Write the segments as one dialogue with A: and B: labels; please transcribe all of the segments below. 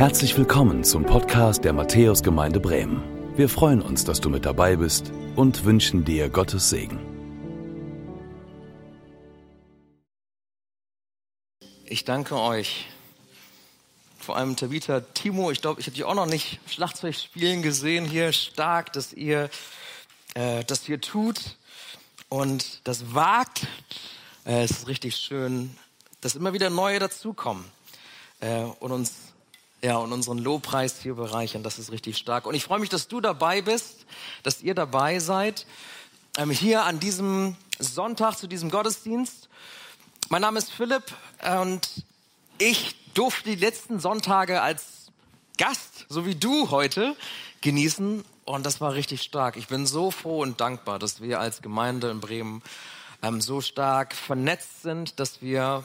A: Herzlich willkommen zum Podcast der Matthäusgemeinde Bremen. Wir freuen uns, dass du mit dabei bist und wünschen dir Gottes Segen.
B: Ich danke euch. Vor allem Tabitha, Timo, ich glaube, ich habe dich auch noch nicht Schlagzeug spielen gesehen hier. Stark, dass ihr äh, das hier tut und das wagt. Äh, es ist richtig schön, dass immer wieder neue dazukommen äh, und uns ja, und unseren Lobpreis hier bereichern. Das ist richtig stark. Und ich freue mich, dass du dabei bist, dass ihr dabei seid, ähm, hier an diesem Sonntag zu diesem Gottesdienst. Mein Name ist Philipp und ich durfte die letzten Sonntage als Gast, so wie du heute, genießen. Und das war richtig stark. Ich bin so froh und dankbar, dass wir als Gemeinde in Bremen ähm, so stark vernetzt sind, dass wir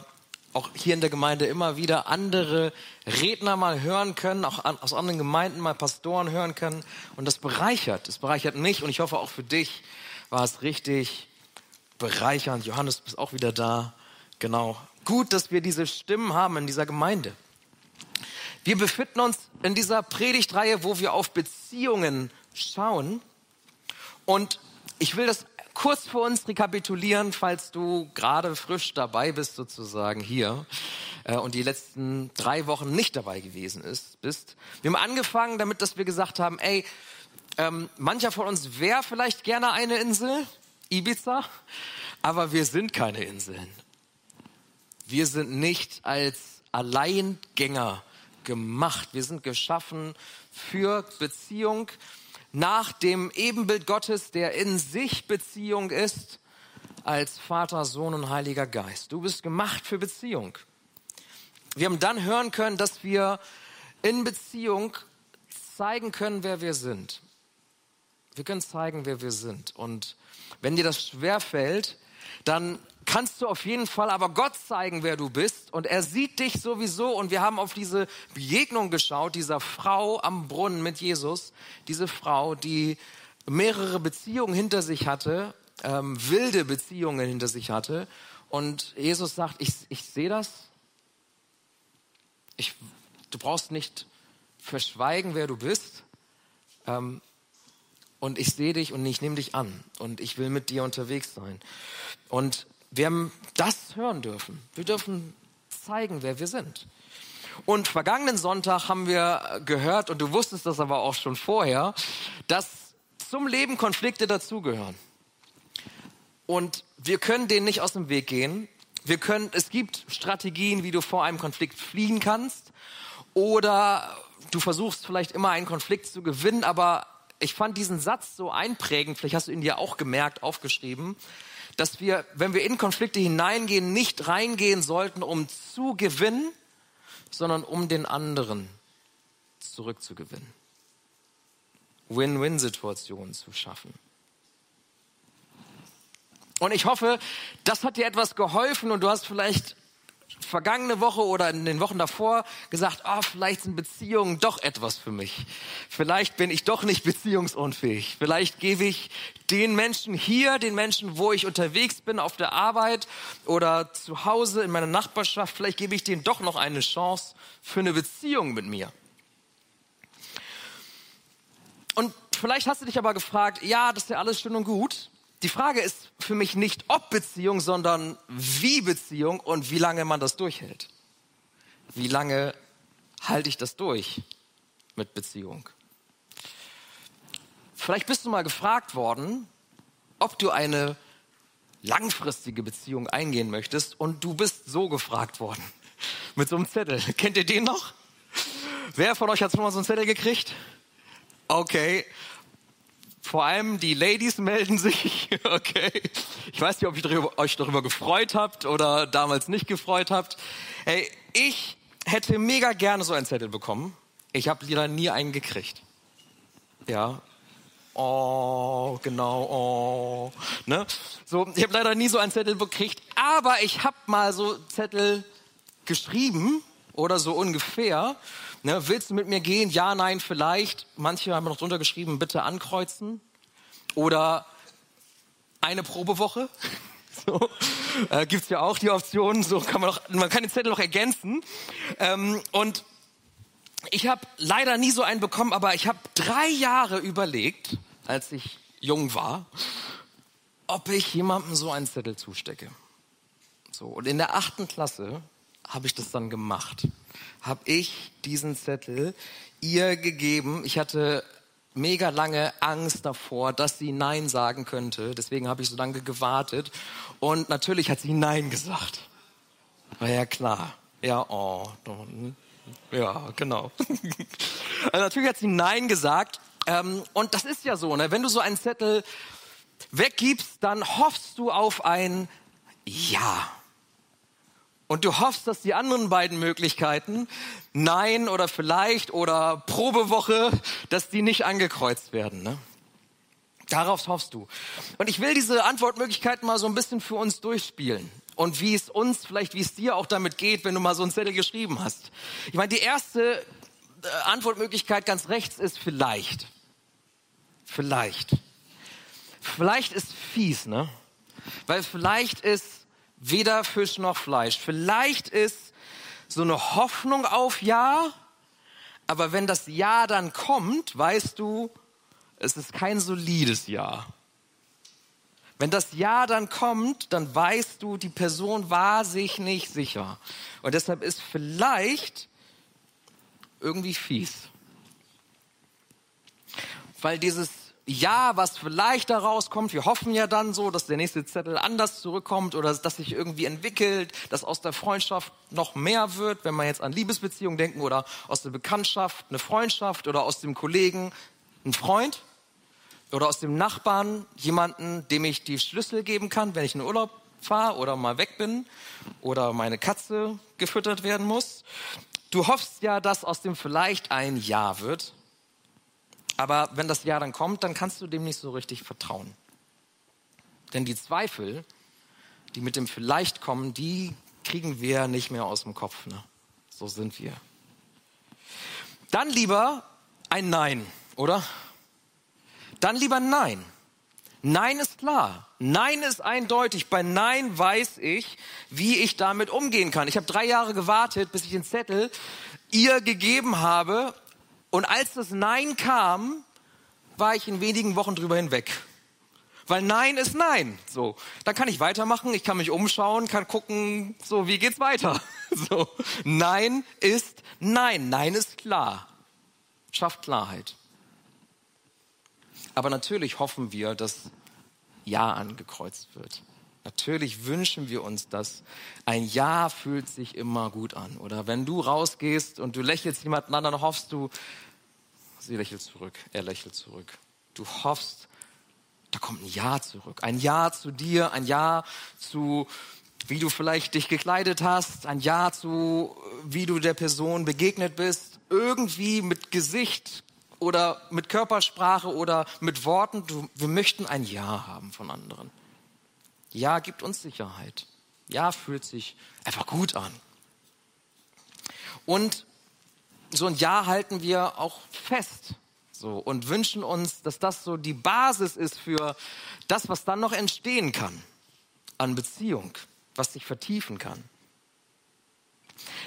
B: auch hier in der Gemeinde immer wieder andere Redner mal hören können, auch aus anderen Gemeinden mal Pastoren hören können. Und das bereichert, das bereichert mich und ich hoffe auch für dich war es richtig bereichernd. Johannes, du bist auch wieder da. Genau. Gut, dass wir diese Stimmen haben in dieser Gemeinde. Wir befinden uns in dieser Predigtreihe, wo wir auf Beziehungen schauen. Und ich will das kurz für uns rekapitulieren, falls du gerade frisch dabei bist, sozusagen hier äh, und die letzten drei Wochen nicht dabei gewesen ist, bist. Wir haben angefangen damit, dass wir gesagt haben, ey, ähm, mancher von uns wäre vielleicht gerne eine Insel, Ibiza, aber wir sind keine Inseln. Wir sind nicht als Alleingänger gemacht. Wir sind geschaffen für Beziehung, nach dem Ebenbild Gottes, der in sich Beziehung ist, als Vater, Sohn und Heiliger Geist. Du bist gemacht für Beziehung. Wir haben dann hören können, dass wir in Beziehung zeigen können, wer wir sind. Wir können zeigen, wer wir sind. Und wenn dir das schwer fällt, dann kannst du auf jeden Fall aber Gott zeigen, wer du bist. Und er sieht dich sowieso. Und wir haben auf diese Begegnung geschaut, dieser Frau am Brunnen mit Jesus. Diese Frau, die mehrere Beziehungen hinter sich hatte, ähm, wilde Beziehungen hinter sich hatte. Und Jesus sagt, ich, ich sehe das. Ich, du brauchst nicht verschweigen, wer du bist. Ähm, und ich sehe dich und ich nehme dich an. Und ich will mit dir unterwegs sein. Und wir haben das hören dürfen. Wir dürfen zeigen, wer wir sind. Und vergangenen Sonntag haben wir gehört, und du wusstest das aber auch schon vorher, dass zum Leben Konflikte dazugehören. Und wir können denen nicht aus dem Weg gehen. Wir können, es gibt Strategien, wie du vor einem Konflikt fliehen kannst. Oder du versuchst vielleicht immer einen Konflikt zu gewinnen, aber ich fand diesen Satz so einprägend, vielleicht hast du ihn dir auch gemerkt, aufgeschrieben dass wir, wenn wir in Konflikte hineingehen, nicht reingehen sollten, um zu gewinnen, sondern um den anderen zurückzugewinnen. Win-Win-Situationen zu schaffen. Und ich hoffe, das hat dir etwas geholfen und du hast vielleicht vergangene Woche oder in den Wochen davor gesagt, oh, vielleicht sind Beziehungen doch etwas für mich. Vielleicht bin ich doch nicht beziehungsunfähig. Vielleicht gebe ich den Menschen hier, den Menschen, wo ich unterwegs bin, auf der Arbeit oder zu Hause in meiner Nachbarschaft, vielleicht gebe ich denen doch noch eine Chance für eine Beziehung mit mir. Und vielleicht hast du dich aber gefragt, ja, das ist ja alles schön und gut, die Frage ist für mich nicht ob Beziehung, sondern wie Beziehung und wie lange man das durchhält. Wie lange halte ich das durch mit Beziehung? Vielleicht bist du mal gefragt worden, ob du eine langfristige Beziehung eingehen möchtest und du bist so gefragt worden. Mit so einem Zettel. Kennt ihr den noch? Wer von euch hat schon mal so einen Zettel gekriegt? Okay, vor allem die Ladies melden sich. Okay. Ich weiß nicht, ob ihr euch darüber gefreut habt oder damals nicht gefreut habt. Hey, ich hätte mega gerne so einen Zettel bekommen. Ich habe leider nie einen gekriegt. Ja. Oh, genau. Oh. Ne? So, ich habe leider nie so einen Zettel gekriegt, aber ich habe mal so Zettel geschrieben oder so ungefähr. Ne, willst du mit mir gehen? Ja, nein, vielleicht. Manche haben noch drunter geschrieben, bitte ankreuzen. Oder eine Probewoche. So, äh, gibt's ja auch die Option, so kann man, noch, man kann den Zettel noch ergänzen. Ähm, und ich habe leider nie so einen bekommen, aber ich habe drei Jahre überlegt, als ich jung war, ob ich jemandem so einen Zettel zustecke. So, und in der achten Klasse habe ich das dann gemacht. Habe ich diesen Zettel ihr gegeben. Ich hatte mega lange Angst davor, dass sie Nein sagen könnte. Deswegen habe ich so lange gewartet. Und natürlich hat sie Nein gesagt. War ja klar. Ja, oh. Ja, genau. Also natürlich hat sie Nein gesagt. Ähm, und das ist ja so, ne? wenn du so einen Zettel weggibst, dann hoffst du auf ein Ja. Und du hoffst, dass die anderen beiden Möglichkeiten, Nein oder vielleicht oder Probewoche, dass die nicht angekreuzt werden. Ne? Darauf hoffst du. Und ich will diese Antwortmöglichkeiten mal so ein bisschen für uns durchspielen. Und wie es uns, vielleicht wie es dir auch damit geht, wenn du mal so einen Zettel geschrieben hast. Ich meine, die erste äh, Antwortmöglichkeit ganz rechts ist vielleicht. Vielleicht. Vielleicht ist fies, ne? Weil vielleicht ist weder Fisch noch Fleisch. Vielleicht ist so eine Hoffnung auf Ja, aber wenn das Ja dann kommt, weißt du, es ist kein solides Ja. Wenn das Ja dann kommt, dann weißt du, die Person war sich nicht sicher. Und deshalb ist vielleicht irgendwie fies. Weil dieses ja, was vielleicht daraus kommt. Wir hoffen ja dann so, dass der nächste Zettel anders zurückkommt oder dass sich irgendwie entwickelt, dass aus der Freundschaft noch mehr wird, wenn wir jetzt an Liebesbeziehungen denken oder aus der Bekanntschaft eine Freundschaft oder aus dem Kollegen ein Freund oder aus dem Nachbarn jemanden, dem ich die Schlüssel geben kann, wenn ich in Urlaub fahre oder mal weg bin oder meine Katze gefüttert werden muss. Du hoffst ja, dass aus dem vielleicht ein Ja wird aber wenn das Ja dann kommt, dann kannst du dem nicht so richtig vertrauen. Denn die Zweifel, die mit dem Vielleicht kommen, die kriegen wir nicht mehr aus dem Kopf. Ne? So sind wir. Dann lieber ein Nein, oder? Dann lieber Nein. Nein ist klar. Nein ist eindeutig. Bei Nein weiß ich, wie ich damit umgehen kann. Ich habe drei Jahre gewartet, bis ich den Zettel ihr gegeben habe und als das Nein kam, war ich in wenigen Wochen drüber hinweg. Weil Nein ist Nein. So, dann kann ich weitermachen, ich kann mich umschauen, kann gucken, so wie geht's weiter. So, Nein ist Nein. Nein ist klar. Schafft Klarheit. Aber natürlich hoffen wir, dass Ja angekreuzt wird. Natürlich wünschen wir uns das. Ein Ja fühlt sich immer gut an. Oder wenn du rausgehst und du lächelst jemanden an, dann hoffst du, Sie lächelt zurück, er lächelt zurück. Du hoffst, da kommt ein Ja zurück. Ein Ja zu dir, ein Ja zu, wie du vielleicht dich gekleidet hast, ein Ja zu, wie du der Person begegnet bist. Irgendwie mit Gesicht oder mit Körpersprache oder mit Worten. Du, wir möchten ein Ja haben von anderen. Ja gibt uns Sicherheit. Ja fühlt sich einfach gut an. Und so ein Ja halten wir auch fest. So, und wünschen uns, dass das so die Basis ist für das, was dann noch entstehen kann an Beziehung, was sich vertiefen kann.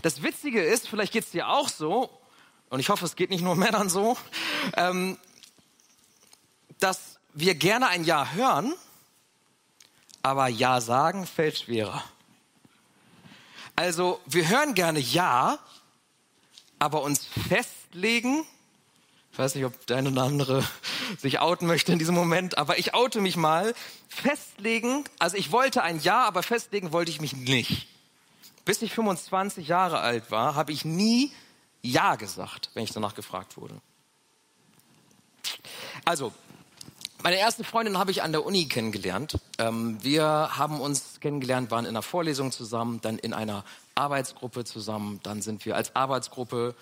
B: Das Witzige ist, vielleicht geht es dir auch so, und ich hoffe, es geht nicht nur Männern so, ähm, dass wir gerne ein Ja hören, aber Ja sagen fällt schwerer. Also wir hören gerne Ja, aber uns festlegen, ich weiß nicht, ob der eine oder andere sich outen möchte in diesem Moment, aber ich oute mich mal, festlegen, also ich wollte ein Ja, aber festlegen wollte ich mich nicht. Bis ich 25 Jahre alt war, habe ich nie Ja gesagt, wenn ich danach gefragt wurde. Also, meine erste Freundin habe ich an der Uni kennengelernt. Ähm, wir haben uns kennengelernt, waren in einer Vorlesung zusammen, dann in einer Arbeitsgruppe zusammen. Dann sind wir als Arbeitsgruppe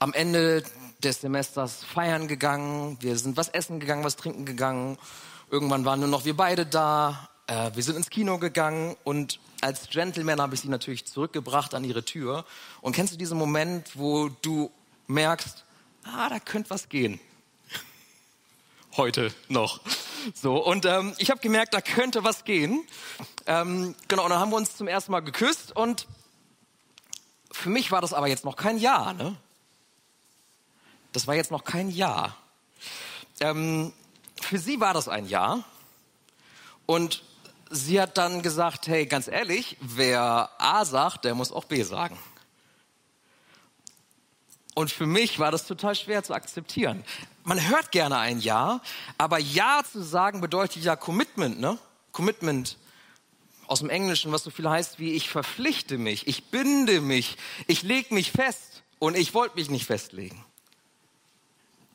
B: am Ende des Semesters feiern gegangen. Wir sind was essen gegangen, was trinken gegangen. Irgendwann waren nur noch wir beide da. Äh, wir sind ins Kino gegangen und als Gentleman habe ich sie natürlich zurückgebracht an ihre Tür. Und kennst du diesen Moment, wo du merkst, ah, da könnte was gehen? Heute noch. So, und ähm, ich habe gemerkt, da könnte was gehen. Ähm, genau, und dann haben wir uns zum ersten Mal geküsst und für mich war das aber jetzt noch kein Ja, ne? Das war jetzt noch kein Ja. Ähm, für sie war das ein Ja. Und sie hat dann gesagt, hey, ganz ehrlich, wer A sagt, der muss auch B sagen. Und für mich war das total schwer zu akzeptieren. Man hört gerne ein Ja, aber Ja zu sagen bedeutet ja Commitment, ne? Commitment aus dem Englischen, was so viel heißt wie ich verpflichte mich, ich binde mich, ich lege mich fest und ich wollte mich nicht festlegen.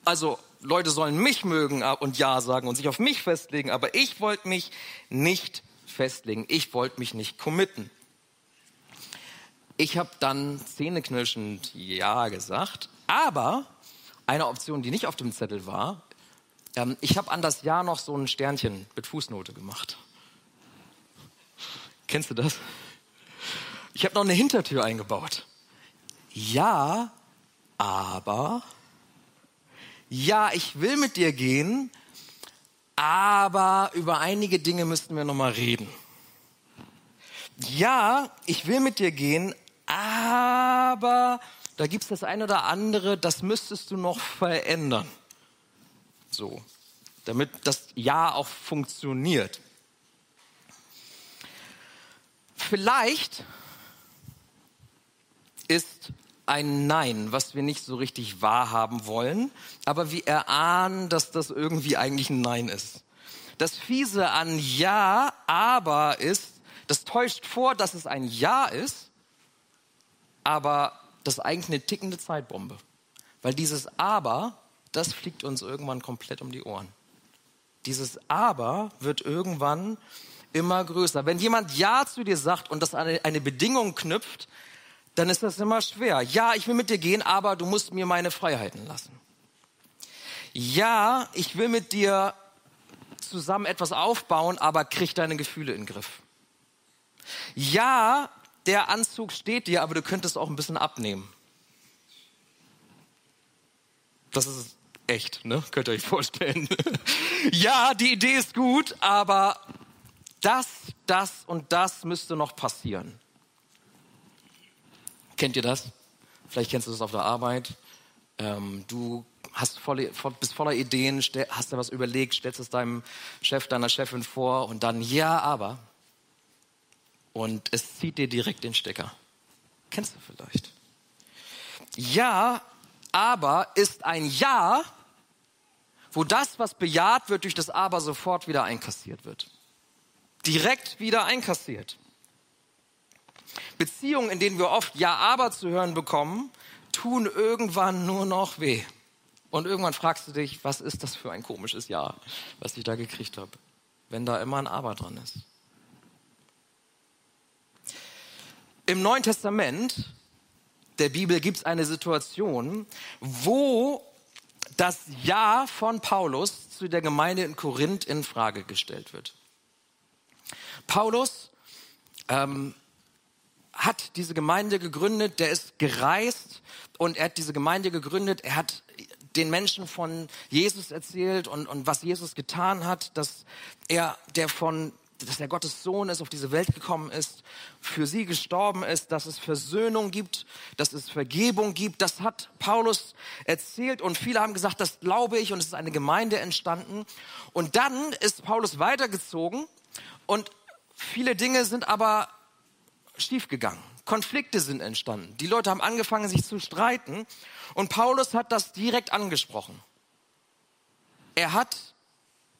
B: Also Leute sollen mich mögen und Ja sagen und sich auf mich festlegen, aber ich wollte mich nicht festlegen, ich wollte mich nicht committen. Ich habe dann zähneknirschend Ja gesagt, aber eine Option, die nicht auf dem Zettel war, ähm, ich habe an das Ja noch so ein Sternchen mit Fußnote gemacht. Kennst du das? Ich habe noch eine Hintertür eingebaut. Ja, aber, ja, ich will mit dir gehen, aber über einige Dinge müssten wir noch mal reden. Ja, ich will mit dir gehen, aber da gibt es das eine oder andere, das müsstest du noch verändern. So, damit das Ja auch funktioniert. Vielleicht ist ein Nein, was wir nicht so richtig wahrhaben wollen, aber wir erahnen, dass das irgendwie eigentlich ein Nein ist. Das Fiese an Ja, aber ist, das täuscht vor, dass es ein Ja ist, aber das ist eigentlich eine tickende Zeitbombe. Weil dieses Aber, das fliegt uns irgendwann komplett um die Ohren. Dieses Aber wird irgendwann immer größer. Wenn jemand Ja zu dir sagt und das an eine, Bedingung knüpft, dann ist das immer schwer. Ja, ich will mit dir gehen, aber du musst mir meine Freiheiten lassen. Ja, ich will mit dir zusammen etwas aufbauen, aber krieg deine Gefühle in den Griff. Ja, der Anzug steht dir, aber du könntest auch ein bisschen abnehmen. Das ist echt, ne? Könnt ihr euch vorstellen. ja, die Idee ist gut, aber das, das und das müsste noch passieren. Kennt ihr das? Vielleicht kennst du das auf der Arbeit. Ähm, du hast volle, bist voller Ideen, hast dir was überlegt, stellst es deinem Chef, deiner Chefin vor und dann, ja, aber und es zieht dir direkt den Stecker. Kennst du vielleicht? Ja, aber ist ein Ja, wo das, was bejaht wird, durch das Aber sofort wieder einkassiert wird. Direkt wieder einkassiert. Beziehungen, in denen wir oft Ja, aber zu hören bekommen, tun irgendwann nur noch weh. Und irgendwann fragst du dich, was ist das für ein komisches Ja, was ich da gekriegt habe, wenn da immer ein Aber dran ist. Im Neuen Testament der Bibel gibt es eine Situation, wo das Ja von Paulus zu der Gemeinde in Korinth in Frage gestellt wird. Paulus ähm, hat diese Gemeinde gegründet, der ist gereist und er hat diese Gemeinde gegründet, er hat den Menschen von Jesus erzählt und, und was Jesus getan hat, dass er der von dass er Gottes Sohn ist, auf diese Welt gekommen ist, für sie gestorben ist, dass es Versöhnung gibt, dass es Vergebung gibt. Das hat Paulus erzählt und viele haben gesagt, das glaube ich und es ist eine Gemeinde entstanden. Und dann ist Paulus weitergezogen und viele Dinge sind aber schiefgegangen. Konflikte sind entstanden. Die Leute haben angefangen, sich zu streiten und Paulus hat das direkt angesprochen. Er hat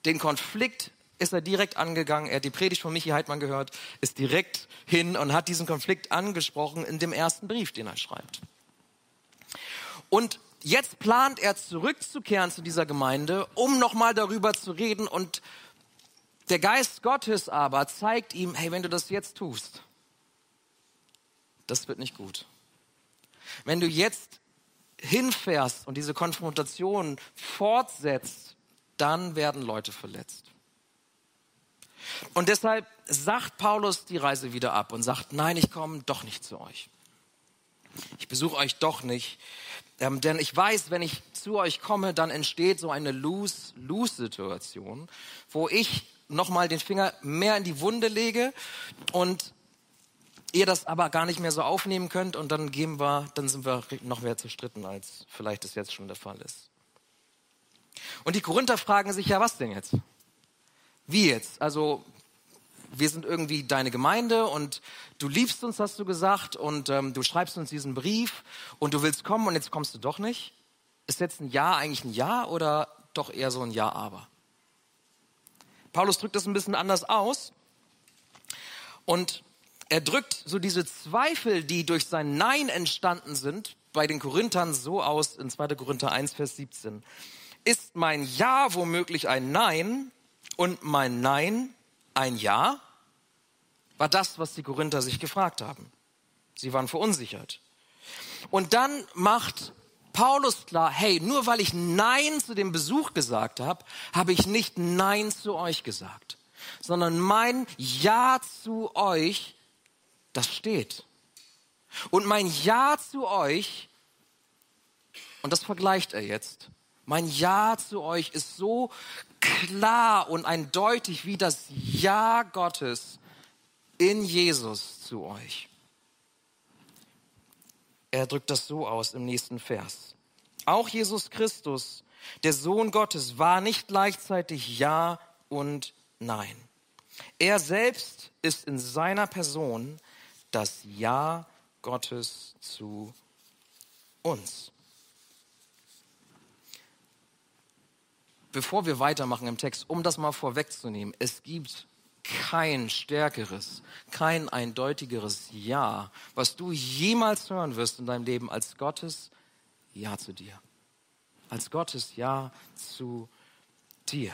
B: den Konflikt ist er direkt angegangen. Er hat die Predigt von Michi Heidmann gehört, ist direkt hin und hat diesen Konflikt angesprochen in dem ersten Brief, den er schreibt. Und jetzt plant er zurückzukehren zu dieser Gemeinde, um nochmal darüber zu reden. Und der Geist Gottes aber zeigt ihm, hey, wenn du das jetzt tust, das wird nicht gut. Wenn du jetzt hinfährst und diese Konfrontation fortsetzt, dann werden Leute verletzt. Und deshalb sagt Paulus die Reise wieder ab und sagt, nein, ich komme doch nicht zu euch. Ich besuche euch doch nicht, ähm, denn ich weiß, wenn ich zu euch komme, dann entsteht so eine Lose-Lose-Situation, wo ich nochmal den Finger mehr in die Wunde lege und ihr das aber gar nicht mehr so aufnehmen könnt und dann gehen wir, dann sind wir noch mehr zerstritten, als vielleicht es jetzt schon der Fall ist. Und die Korinther fragen sich ja, was denn jetzt? Wie jetzt? Also wir sind irgendwie deine Gemeinde und du liebst uns, hast du gesagt, und ähm, du schreibst uns diesen Brief und du willst kommen und jetzt kommst du doch nicht. Ist jetzt ein Ja eigentlich ein Ja oder doch eher so ein Ja, aber? Paulus drückt das ein bisschen anders aus und er drückt so diese Zweifel, die durch sein Nein entstanden sind, bei den Korinthern so aus in 2. Korinther 1, Vers 17. Ist mein Ja womöglich ein Nein und mein Nein ein Ja? War das, was die Korinther sich gefragt haben. Sie waren verunsichert. Und dann macht Paulus klar, hey, nur weil ich Nein zu dem Besuch gesagt habe, habe ich nicht Nein zu euch gesagt, sondern mein Ja zu euch, das steht. Und mein Ja zu euch, und das vergleicht er jetzt, mein Ja zu euch ist so klar und eindeutig wie das Ja Gottes in Jesus zu euch. Er drückt das so aus im nächsten Vers. Auch Jesus Christus, der Sohn Gottes, war nicht gleichzeitig Ja und Nein. Er selbst ist in seiner Person das Ja Gottes zu uns. Bevor wir weitermachen im Text, um das mal vorwegzunehmen, es gibt kein stärkeres, kein eindeutigeres Ja, was du jemals hören wirst in deinem Leben als Gottes Ja zu dir. Als Gottes Ja zu dir.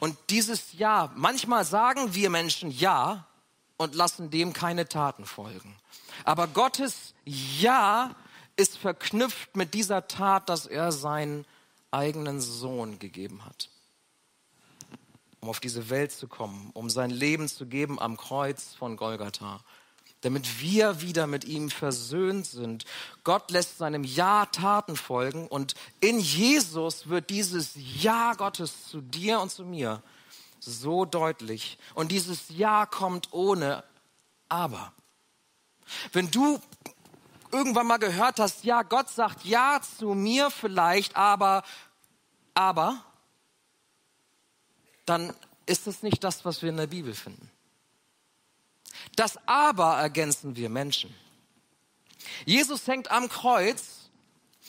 B: Und dieses Ja, manchmal sagen wir Menschen Ja und lassen dem keine Taten folgen. Aber Gottes Ja ist verknüpft mit dieser Tat, dass er seinen eigenen Sohn gegeben hat um auf diese Welt zu kommen, um sein Leben zu geben am Kreuz von Golgatha, damit wir wieder mit ihm versöhnt sind. Gott lässt seinem Ja Taten folgen und in Jesus wird dieses Ja Gottes zu dir und zu mir so deutlich. Und dieses Ja kommt ohne Aber. Wenn du irgendwann mal gehört hast, ja, Gott sagt Ja zu mir vielleicht, aber, aber, dann ist es nicht das, was wir in der Bibel finden. Das Aber ergänzen wir Menschen. Jesus hängt am Kreuz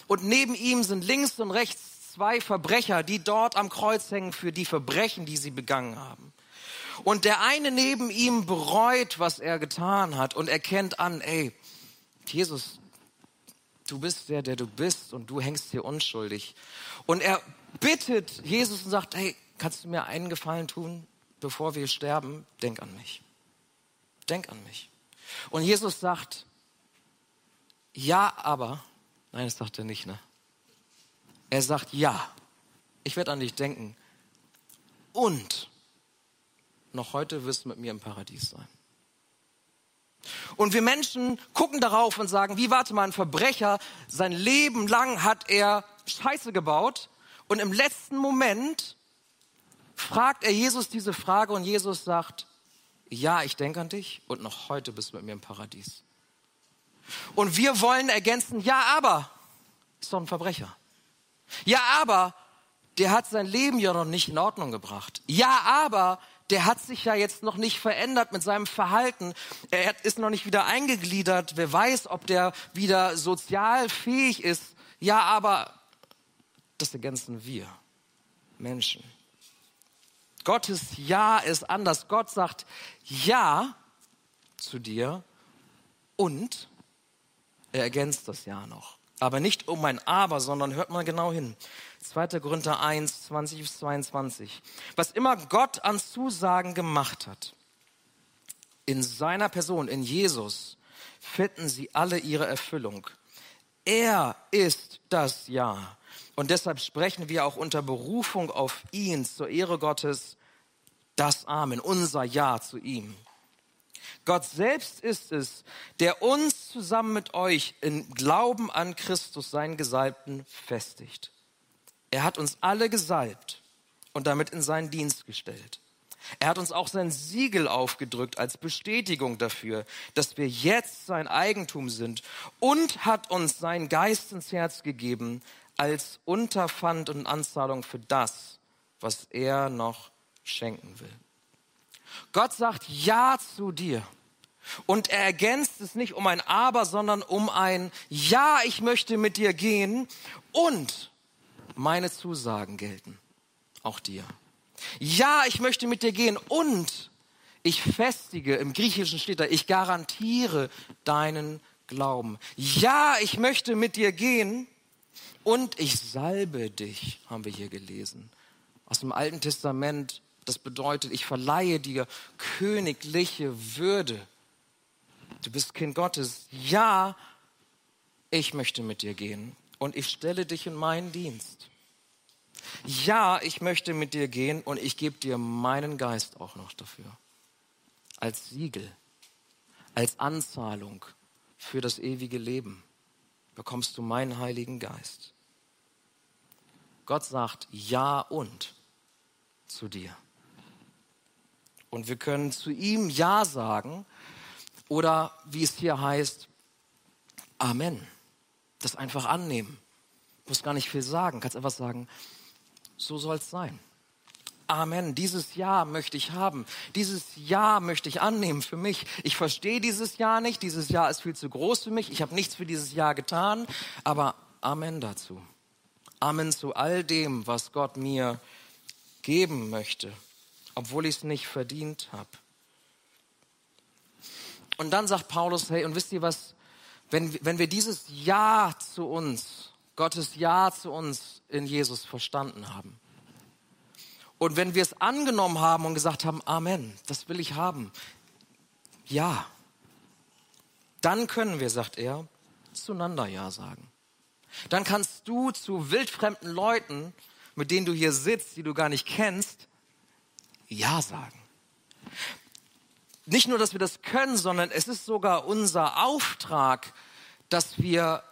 B: und neben ihm sind links und rechts zwei Verbrecher, die dort am Kreuz hängen für die Verbrechen, die sie begangen haben. Und der eine neben ihm bereut, was er getan hat und erkennt an, ey, Jesus, du bist der, der du bist und du hängst hier unschuldig. Und er bittet Jesus und sagt, hey, kannst du mir einen Gefallen tun, bevor wir sterben? Denk an mich. Denk an mich. Und Jesus sagt, ja, aber, nein, das sagt er nicht, ne? Er sagt, ja, ich werde an dich denken. Und noch heute wirst du mit mir im Paradies sein. Und wir Menschen gucken darauf und sagen, wie warte mal, ein Verbrecher, sein Leben lang hat er Scheiße gebaut und im letzten Moment fragt er Jesus diese Frage und Jesus sagt, ja, ich denke an dich und noch heute bist du mit mir im Paradies. Und wir wollen ergänzen, ja, aber ist doch ein Verbrecher. Ja, aber der hat sein Leben ja noch nicht in Ordnung gebracht. Ja, aber der hat sich ja jetzt noch nicht verändert mit seinem Verhalten. Er ist noch nicht wieder eingegliedert. Wer weiß, ob der wieder sozial fähig ist. Ja, aber das ergänzen wir Menschen. Gottes Ja ist anders. Gott sagt Ja zu dir und er ergänzt das Ja noch. Aber nicht um ein Aber, sondern hört mal genau hin. 2. Korinther 1, 20 bis 22. Was immer Gott an Zusagen gemacht hat, in seiner Person, in Jesus, finden sie alle ihre Erfüllung. Er ist das Ja. Und deshalb sprechen wir auch unter Berufung auf ihn zur Ehre Gottes das Amen, unser Ja zu ihm. Gott selbst ist es, der uns zusammen mit euch im Glauben an Christus, seinen Gesalbten, festigt. Er hat uns alle gesalbt und damit in seinen Dienst gestellt. Er hat uns auch sein Siegel aufgedrückt als Bestätigung dafür, dass wir jetzt sein Eigentum sind und hat uns seinen Geist ins Herz gegeben als Unterpfand und Anzahlung für das, was er noch schenken will. Gott sagt Ja zu dir. Und er ergänzt es nicht um ein Aber, sondern um ein Ja, ich möchte mit dir gehen und meine Zusagen gelten. Auch dir. Ja, ich möchte mit dir gehen und ich festige, im Griechischen steht da, ich garantiere deinen Glauben. Ja, ich möchte mit dir gehen und ich salbe dich, haben wir hier gelesen. Aus dem Alten Testament, das bedeutet, ich verleihe dir königliche Würde. Du bist Kind Gottes. Ja, ich möchte mit dir gehen und ich stelle dich in meinen Dienst ja, ich möchte mit dir gehen und ich gebe dir meinen Geist auch noch dafür. Als Siegel, als Anzahlung für das ewige Leben bekommst du meinen Heiligen Geist. Gott sagt Ja und zu dir. Und wir können zu ihm Ja sagen oder wie es hier heißt, Amen. Das einfach annehmen. Muss gar nicht viel sagen. Kannst einfach sagen, so soll es sein. Amen. Dieses Ja möchte ich haben. Dieses Ja möchte ich annehmen für mich. Ich verstehe dieses Ja nicht. Dieses Ja ist viel zu groß für mich. Ich habe nichts für dieses Ja getan. Aber Amen dazu. Amen zu all dem, was Gott mir geben möchte, obwohl ich es nicht verdient habe. Und dann sagt Paulus, hey, und wisst ihr was, wenn, wenn wir dieses Ja zu uns Gottes Ja zu uns in Jesus verstanden haben. Und wenn wir es angenommen haben und gesagt haben, Amen, das will ich haben, ja, dann können wir, sagt er, zueinander Ja sagen. Dann kannst du zu wildfremden Leuten, mit denen du hier sitzt, die du gar nicht kennst, Ja sagen. Nicht nur, dass wir das können, sondern es ist sogar unser Auftrag, dass wir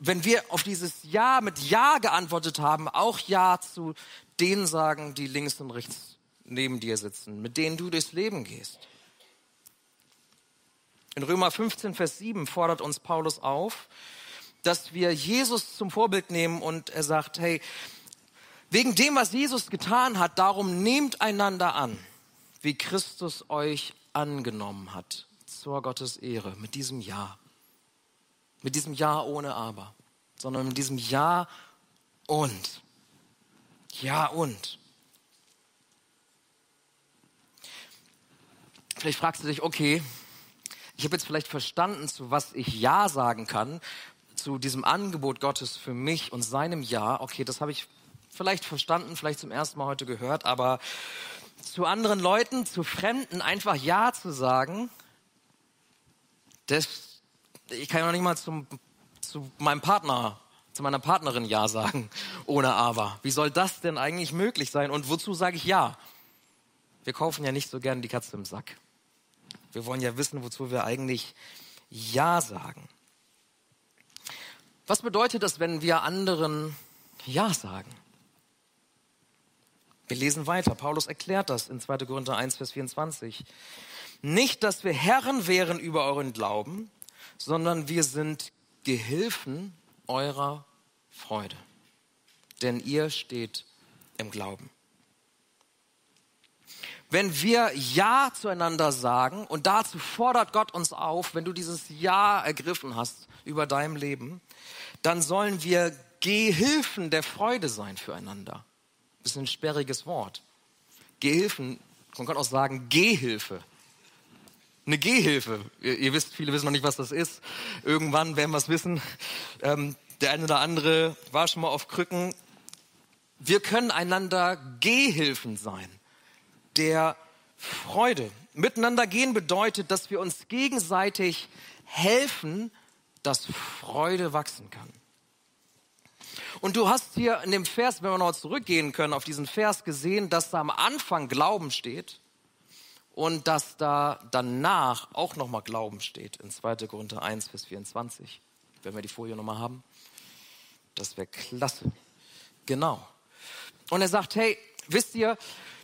B: wenn wir auf dieses Ja mit Ja geantwortet haben, auch Ja zu denen sagen, die links und rechts neben dir sitzen, mit denen du durchs Leben gehst. In Römer 15, Vers 7 fordert uns Paulus auf, dass wir Jesus zum Vorbild nehmen und er sagt, hey, wegen dem, was Jesus getan hat, darum nehmt einander an, wie Christus euch angenommen hat, zur Gottes Ehre, mit diesem Ja. Mit diesem Ja ohne Aber, sondern mit diesem Ja und. Ja und. Vielleicht fragst du dich, okay, ich habe jetzt vielleicht verstanden, zu was ich Ja sagen kann, zu diesem Angebot Gottes für mich und seinem Ja. Okay, das habe ich vielleicht verstanden, vielleicht zum ersten Mal heute gehört, aber zu anderen Leuten, zu Fremden einfach Ja zu sagen, das ich kann ja noch nicht mal zum, zu meinem Partner, zu meiner Partnerin Ja sagen, ohne Aber. Wie soll das denn eigentlich möglich sein? Und wozu sage ich Ja? Wir kaufen ja nicht so gern die Katze im Sack. Wir wollen ja wissen, wozu wir eigentlich Ja sagen. Was bedeutet das, wenn wir anderen Ja sagen? Wir lesen weiter. Paulus erklärt das in 2. Korinther 1, Vers 24. Nicht, dass wir Herren wären über euren Glauben, sondern wir sind Gehilfen eurer Freude. Denn ihr steht im Glauben. Wenn wir Ja zueinander sagen, und dazu fordert Gott uns auf, wenn du dieses Ja ergriffen hast über deinem Leben, dann sollen wir Gehilfen der Freude sein füreinander. Das ist ein sperriges Wort. Gehilfen, man kann auch sagen Gehilfe eine Gehhilfe. Ihr, ihr, wisst, viele wissen noch nicht, was das ist. Irgendwann werden wir es wissen. Ähm, der eine oder andere war schon mal auf Krücken. Wir können einander Gehhilfen sein. Der Freude. Miteinander gehen bedeutet, dass wir uns gegenseitig helfen, dass Freude wachsen kann. Und du hast hier in dem Vers, wenn wir noch zurückgehen können, auf diesen Vers gesehen, dass da am Anfang Glauben steht und dass da danach auch nochmal Glauben steht in 2. Korinther 1, Vers 24. Wenn wir die Folie nochmal haben. Das wäre klasse. Genau. Und er sagt, hey, wisst ihr,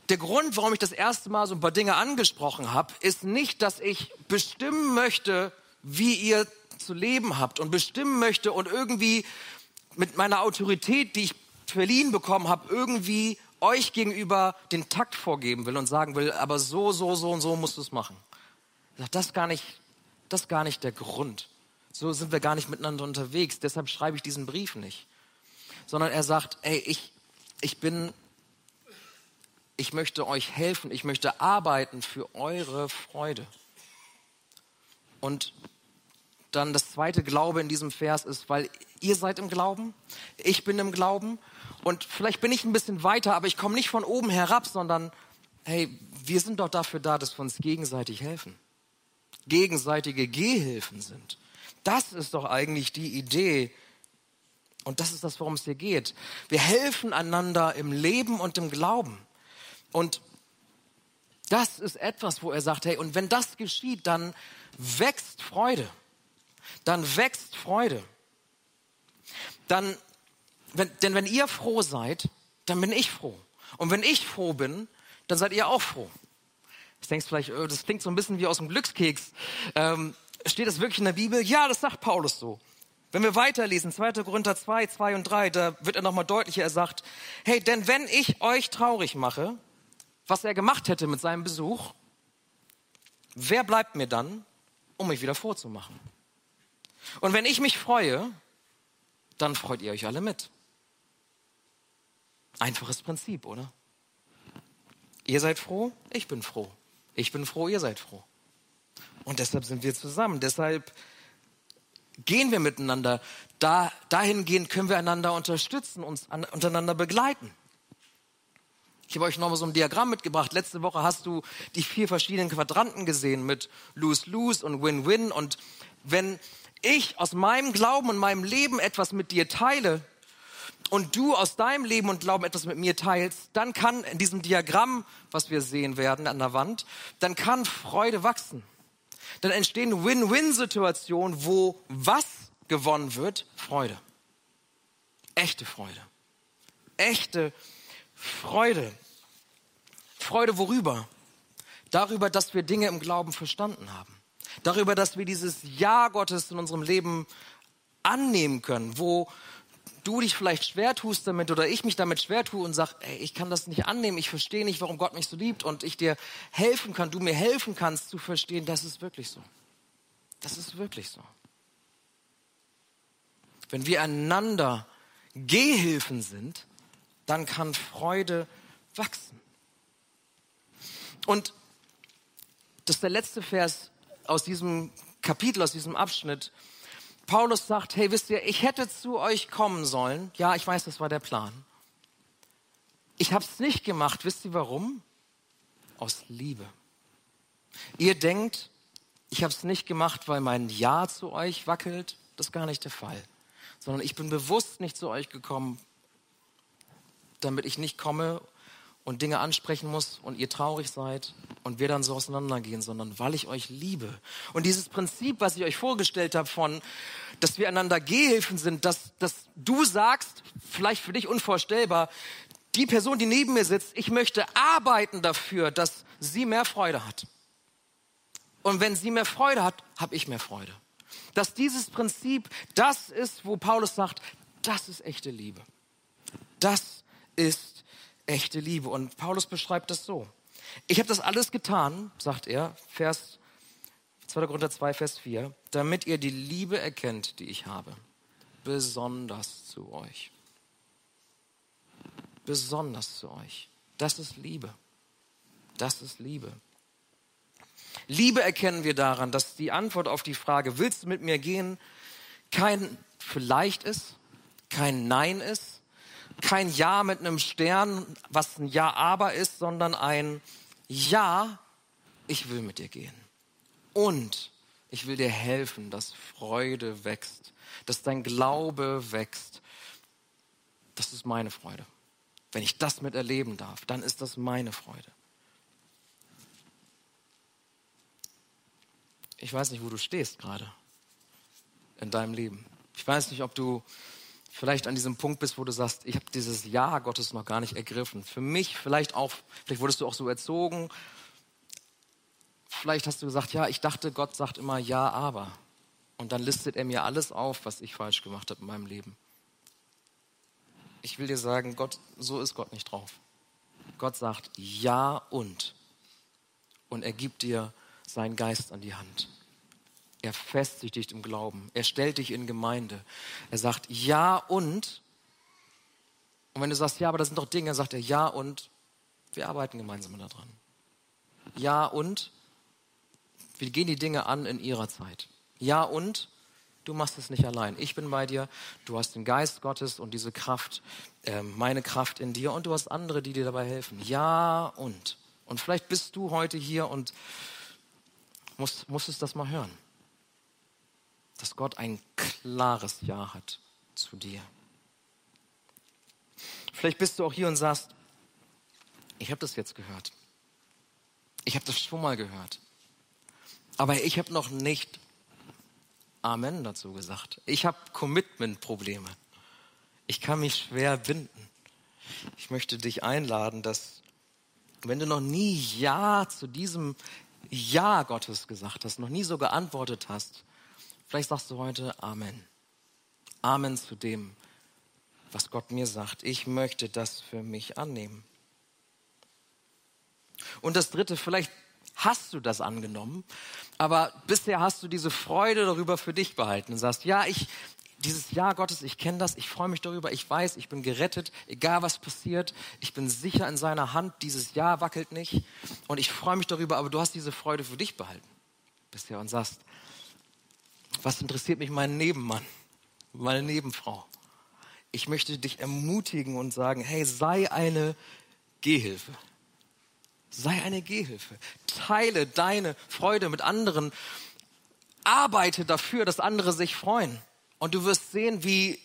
B: der Grund, warum ich das erste Mal so ein paar Dinge angesprochen habe, ist nicht, dass ich bestimmen möchte, wie ihr zu leben habt und bestimmen möchte und irgendwie mit meiner Autorität, die ich verliehen bekommen habe, irgendwie euch gegenüber den Takt vorgeben will und sagen will, aber so, so, so und so musst du es machen. Das ist gar nicht, das ist gar nicht der Grund. So sind wir gar nicht miteinander unterwegs. Deshalb schreibe ich diesen Brief nicht. Sondern er sagt, ey, ich, ich bin, ich möchte euch helfen. Ich möchte arbeiten für eure Freude. Und dann das zweite Glaube in diesem Vers ist, weil ihr seid im Glauben, ich bin im Glauben und vielleicht bin ich ein bisschen weiter, aber ich komme nicht von oben herab, sondern hey, wir sind doch dafür da, dass wir uns gegenseitig helfen. Gegenseitige Gehhilfen sind. Das ist doch eigentlich die Idee. Und das ist das, worum es hier geht. Wir helfen einander im Leben und im Glauben. Und das ist etwas, wo er sagt, hey, und wenn das geschieht, dann wächst Freude dann wächst Freude. Dann, wenn, denn wenn ihr froh seid, dann bin ich froh. Und wenn ich froh bin, dann seid ihr auch froh. Ich denke vielleicht, oh, das klingt so ein bisschen wie aus dem Glückskeks. Ähm, steht das wirklich in der Bibel? Ja, das sagt Paulus so. Wenn wir weiterlesen, 2. Korinther 2, 2 und 3, da wird er nochmal deutlicher. Er sagt, hey, denn wenn ich euch traurig mache, was er gemacht hätte mit seinem Besuch, wer bleibt mir dann, um mich wieder vorzumachen? Und wenn ich mich freue, dann freut ihr euch alle mit. Einfaches Prinzip, oder? Ihr seid froh, ich bin froh. Ich bin froh, ihr seid froh. Und deshalb sind wir zusammen. Deshalb gehen wir miteinander. Da, dahingehend können wir einander unterstützen, uns an, untereinander begleiten. Ich habe euch nochmal so ein Diagramm mitgebracht. Letzte Woche hast du die vier verschiedenen Quadranten gesehen mit Lose-Lose und Win-Win. Und wenn ich aus meinem Glauben und meinem Leben etwas mit dir teile und du aus deinem Leben und Glauben etwas mit mir teilst, dann kann in diesem Diagramm, was wir sehen werden an der Wand, dann kann Freude wachsen. Dann entstehen Win-Win-Situationen, wo was gewonnen wird? Freude. Echte Freude. Echte Freude. Freude worüber? Darüber, dass wir Dinge im Glauben verstanden haben darüber, dass wir dieses Ja Gottes in unserem Leben annehmen können, wo du dich vielleicht schwer tust damit oder ich mich damit schwer tue und sag, ey, ich kann das nicht annehmen, ich verstehe nicht, warum Gott mich so liebt und ich dir helfen kann, du mir helfen kannst zu verstehen, das ist wirklich so. Das ist wirklich so. Wenn wir einander Gehhilfen sind, dann kann Freude wachsen. Und das ist der letzte Vers aus diesem Kapitel, aus diesem Abschnitt. Paulus sagt, hey, wisst ihr, ich hätte zu euch kommen sollen. Ja, ich weiß, das war der Plan. Ich habe es nicht gemacht. Wisst ihr warum? Aus Liebe. Ihr denkt, ich habe es nicht gemacht, weil mein Ja zu euch wackelt. Das ist gar nicht der Fall. Sondern ich bin bewusst nicht zu euch gekommen, damit ich nicht komme und Dinge ansprechen muss und ihr traurig seid und wir dann so auseinandergehen, sondern weil ich euch liebe. Und dieses Prinzip, was ich euch vorgestellt habe von, dass wir einander Gehhilfen sind, dass, dass du sagst, vielleicht für dich unvorstellbar, die Person, die neben mir sitzt, ich möchte arbeiten dafür, dass sie mehr Freude hat. Und wenn sie mehr Freude hat, habe ich mehr Freude. Dass dieses Prinzip das ist, wo Paulus sagt, das ist echte Liebe. Das ist echte Liebe. Und Paulus beschreibt das so. Ich habe das alles getan, sagt er, Vers 2. Korinther 2, Vers 4, damit ihr die Liebe erkennt, die ich habe. Besonders zu euch. Besonders zu euch. Das ist Liebe. Das ist Liebe. Liebe erkennen wir daran, dass die Antwort auf die Frage, willst du mit mir gehen, kein vielleicht ist, kein Nein ist, kein Ja mit einem Stern, was ein Ja aber ist, sondern ein Ja, ich will mit dir gehen. Und ich will dir helfen, dass Freude wächst, dass dein Glaube wächst. Das ist meine Freude. Wenn ich das miterleben darf, dann ist das meine Freude. Ich weiß nicht, wo du stehst gerade in deinem Leben. Ich weiß nicht, ob du vielleicht an diesem Punkt bist, wo du sagst, ich habe dieses Ja Gottes noch gar nicht ergriffen. Für mich vielleicht auch, vielleicht wurdest du auch so erzogen. Vielleicht hast du gesagt, ja, ich dachte, Gott sagt immer Ja, aber. Und dann listet er mir alles auf, was ich falsch gemacht habe in meinem Leben. Ich will dir sagen, Gott, so ist Gott nicht drauf. Gott sagt Ja und. Und er gibt dir seinen Geist an die Hand. Er festigt dich im Glauben. Er stellt dich in Gemeinde. Er sagt Ja und. Und wenn du sagst, ja, aber das sind doch Dinge, sagt er Ja und. Wir arbeiten gemeinsam daran. Ja und. Wir gehen die Dinge an in ihrer Zeit. Ja und. Du machst es nicht allein. Ich bin bei dir. Du hast den Geist Gottes und diese Kraft, äh, meine Kraft in dir. Und du hast andere, die dir dabei helfen. Ja und. Und vielleicht bist du heute hier und musst, musstest das mal hören. Dass Gott ein klares Ja hat zu dir. Vielleicht bist du auch hier und sagst, ich habe das jetzt gehört. Ich habe das schon mal gehört. Aber ich habe noch nicht Amen dazu gesagt. Ich habe Commitment-Probleme. Ich kann mich schwer binden. Ich möchte dich einladen, dass wenn du noch nie Ja zu diesem Ja Gottes gesagt hast, noch nie so geantwortet hast, vielleicht sagst du heute Amen. Amen zu dem, was Gott mir sagt. Ich möchte das für mich annehmen. Und das Dritte, vielleicht hast du das angenommen, aber bisher hast du diese Freude darüber für dich behalten und sagst, ja, ich, dieses Ja Gottes, ich kenne das, ich freue mich darüber, ich weiß, ich bin gerettet, egal was passiert, ich bin sicher in seiner Hand, dieses Ja wackelt nicht und ich freue mich darüber, aber du hast diese Freude für dich behalten bisher und sagst, was interessiert mich mein Nebenmann, meine Nebenfrau? Ich möchte dich ermutigen und sagen, hey, sei eine Gehhilfe. Sei eine Gehhilfe. Teile deine Freude mit anderen. Arbeite dafür, dass andere sich freuen. Und du wirst sehen, wie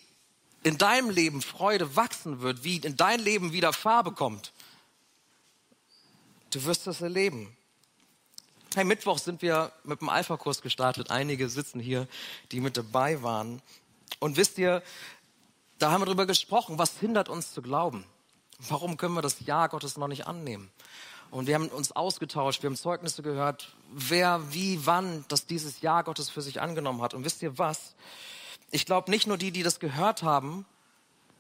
B: in deinem Leben Freude wachsen wird, wie in dein Leben wieder Farbe kommt. Du wirst das erleben. Hey, Mittwoch sind wir mit dem Alpha-Kurs gestartet. Einige sitzen hier, die mit dabei waren. Und wisst ihr, da haben wir darüber gesprochen, was hindert uns zu glauben? Warum können wir das Ja Gottes noch nicht annehmen? Und wir haben uns ausgetauscht, wir haben Zeugnisse gehört, wer, wie, wann das dieses Jahr Gottes für sich angenommen hat. Und wisst ihr was? Ich glaube nicht nur die, die das gehört haben,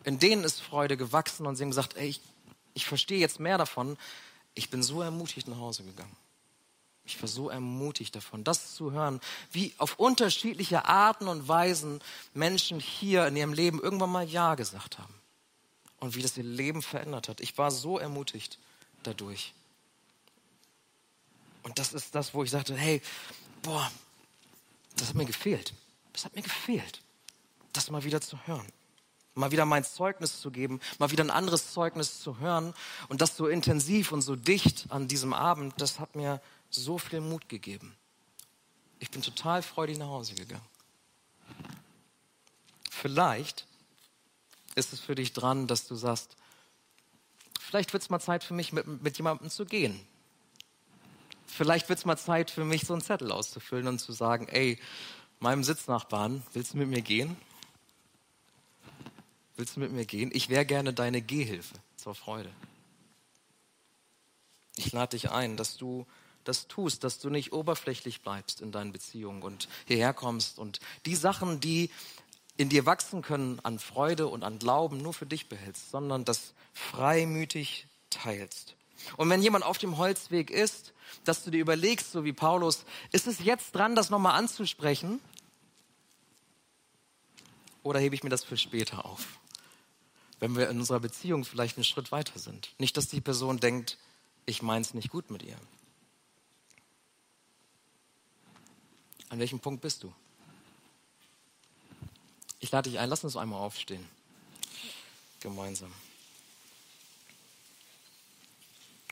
B: in denen ist Freude gewachsen und sie haben gesagt, ey, ich, ich verstehe jetzt mehr davon. Ich bin so ermutigt nach Hause gegangen. Ich war so ermutigt davon, das zu hören, wie auf unterschiedliche Arten und Weisen Menschen hier in ihrem Leben irgendwann mal Ja gesagt haben. Und wie das ihr Leben verändert hat. Ich war so ermutigt dadurch. Und das ist das, wo ich sagte, hey, boah, das hat mir gefehlt. Das hat mir gefehlt, das mal wieder zu hören. Mal wieder mein Zeugnis zu geben, mal wieder ein anderes Zeugnis zu hören und das so intensiv und so dicht an diesem Abend, das hat mir so viel Mut gegeben. Ich bin total freudig nach Hause gegangen. Vielleicht ist es für dich dran, dass du sagst, vielleicht wird es mal Zeit für mich, mit, mit jemandem zu gehen, vielleicht wird es mal Zeit für mich, so einen Zettel auszufüllen und zu sagen, ey, meinem Sitznachbarn, willst du mit mir gehen? Willst du mit mir gehen? Ich wäre gerne deine Gehhilfe zur Freude. Ich lade dich ein, dass du das tust, dass du nicht oberflächlich bleibst in deinen Beziehungen und hierher kommst und die Sachen, die in dir wachsen können an Freude und an Glauben, nur für dich behältst, sondern das freimütig teilst. Und wenn jemand auf dem Holzweg ist, dass du dir überlegst, so wie Paulus, ist es jetzt dran, das nochmal anzusprechen? Oder hebe ich mir das für später auf? Wenn wir in unserer Beziehung vielleicht einen Schritt weiter sind. Nicht, dass die Person denkt, ich meine es nicht gut mit ihr. An welchem Punkt bist du? Ich lade dich ein, lass uns einmal aufstehen. Gemeinsam.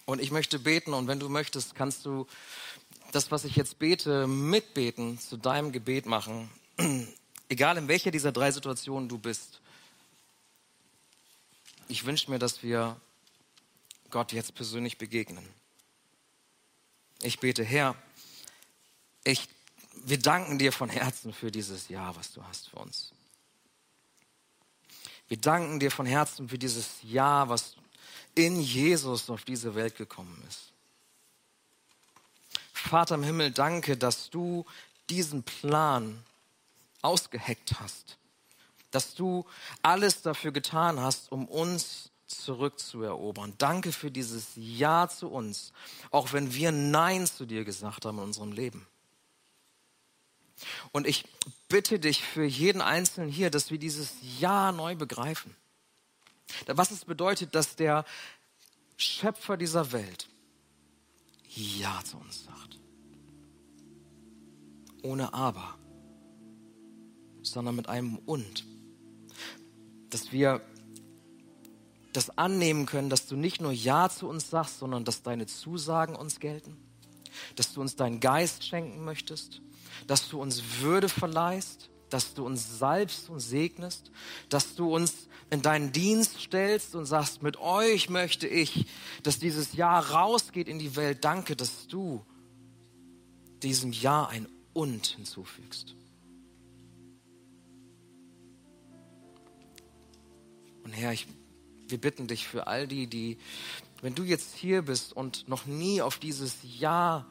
B: Und ich möchte beten und wenn du möchtest, kannst du das, was ich jetzt bete, mitbeten, zu deinem Gebet machen. Egal in welcher dieser drei Situationen du bist. Ich wünsche mir, dass wir Gott jetzt persönlich begegnen. Ich bete, Herr, ich, wir danken dir von Herzen für dieses Jahr, was du hast für uns. Wir danken dir von Herzen für dieses Jahr, was in Jesus auf diese Welt gekommen ist. Vater im Himmel, danke, dass du diesen Plan ausgeheckt hast, dass du alles dafür getan hast, um uns zurückzuerobern. Danke für dieses Ja zu uns, auch wenn wir Nein zu dir gesagt haben in unserem Leben. Und ich bitte dich für jeden Einzelnen hier, dass wir dieses Ja neu begreifen. Was es bedeutet, dass der Schöpfer dieser Welt Ja zu uns sagt. Ohne Aber, sondern mit einem Und. Dass wir das annehmen können, dass du nicht nur Ja zu uns sagst, sondern dass deine Zusagen uns gelten, dass du uns deinen Geist schenken möchtest, dass du uns Würde verleihst, dass du uns salbst und segnest, dass du uns in deinen Dienst stellst und sagst, mit euch möchte ich, dass dieses Jahr rausgeht in die Welt. Danke, dass du diesem Jahr ein Und hinzufügst. Und Herr, ich, wir bitten dich für all die, die, wenn du jetzt hier bist und noch nie auf dieses Jahr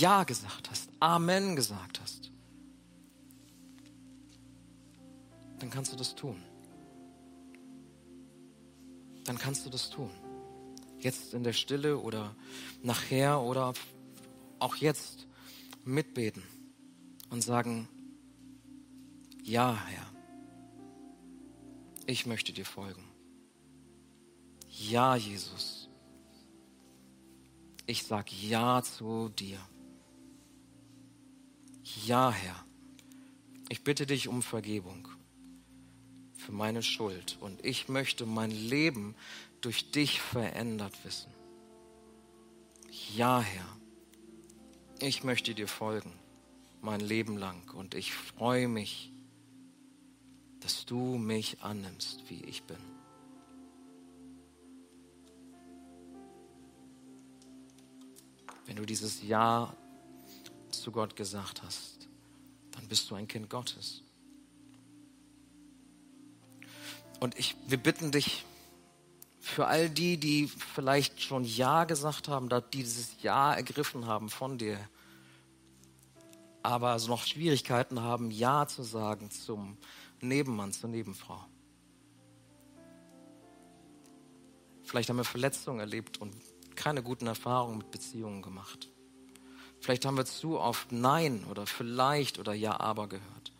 B: Ja gesagt hast, Amen gesagt hast, dann kannst du das tun dann kannst du das tun. Jetzt in der Stille oder nachher oder auch jetzt mitbeten und sagen, ja, Herr, ich möchte dir folgen. Ja, Jesus, ich sag ja zu dir. Ja, Herr, ich bitte dich um Vergebung für meine Schuld. Und ich möchte mein Leben durch dich verändert wissen. Ja, Herr, ich möchte dir folgen, mein Leben lang. Und ich freue mich, dass du mich annimmst, wie ich bin. Wenn du dieses Ja zu Gott gesagt hast, dann bist du ein Kind Gottes. Und ich, wir bitten dich für all die, die vielleicht schon Ja gesagt haben, die dieses Ja ergriffen haben von dir, aber also noch Schwierigkeiten haben, Ja zu sagen zum Nebenmann, zur Nebenfrau. Vielleicht haben wir Verletzungen erlebt und keine guten Erfahrungen mit Beziehungen gemacht. Vielleicht haben wir zu oft Nein oder vielleicht oder Ja, aber gehört.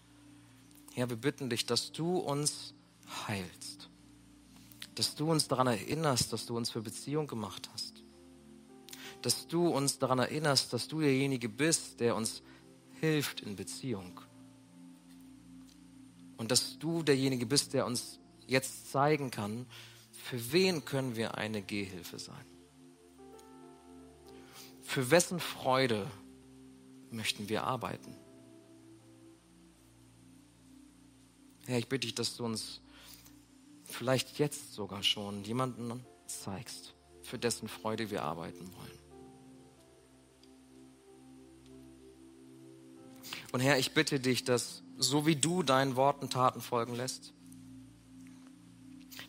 B: Herr, wir bitten dich, dass du uns heilst. Dass du uns daran erinnerst, dass du uns für Beziehung gemacht hast. Dass du uns daran erinnerst, dass du derjenige bist, der uns hilft in Beziehung. Und dass du derjenige bist, der uns jetzt zeigen kann, für wen können wir eine Gehhilfe sein. Für wessen Freude möchten wir arbeiten? Herr, ich bitte dich, dass du uns vielleicht jetzt sogar schon jemanden zeigst, für dessen Freude wir arbeiten wollen. Und Herr, ich bitte dich, dass so wie du deinen Worten Taten folgen lässt,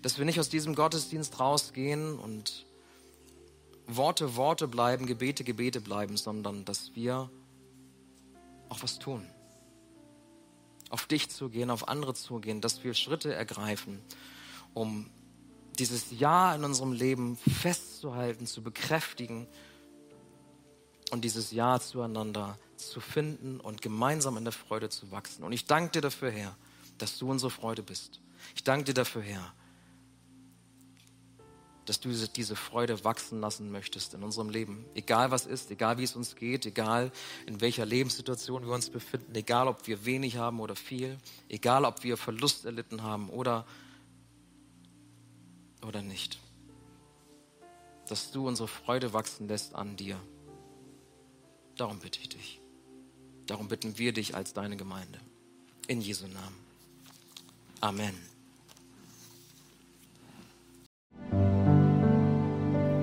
B: dass wir nicht aus diesem Gottesdienst rausgehen und Worte Worte bleiben, Gebete Gebete bleiben, sondern dass wir auch was tun. Auf dich zugehen, auf andere zugehen, dass wir Schritte ergreifen, um dieses Ja in unserem Leben festzuhalten, zu bekräftigen und dieses Ja zueinander zu finden und gemeinsam in der Freude zu wachsen. Und ich danke dir dafür, Herr, dass du unsere Freude bist. Ich danke dir dafür, Herr, dass du diese Freude wachsen lassen möchtest in unserem Leben. Egal was ist, egal wie es uns geht, egal in welcher Lebenssituation wir uns befinden, egal ob wir wenig haben oder viel, egal ob wir Verlust erlitten haben oder oder nicht. Dass du unsere Freude wachsen lässt an dir. Darum bitte ich dich. Darum bitten wir dich als deine Gemeinde. In Jesu Namen. Amen.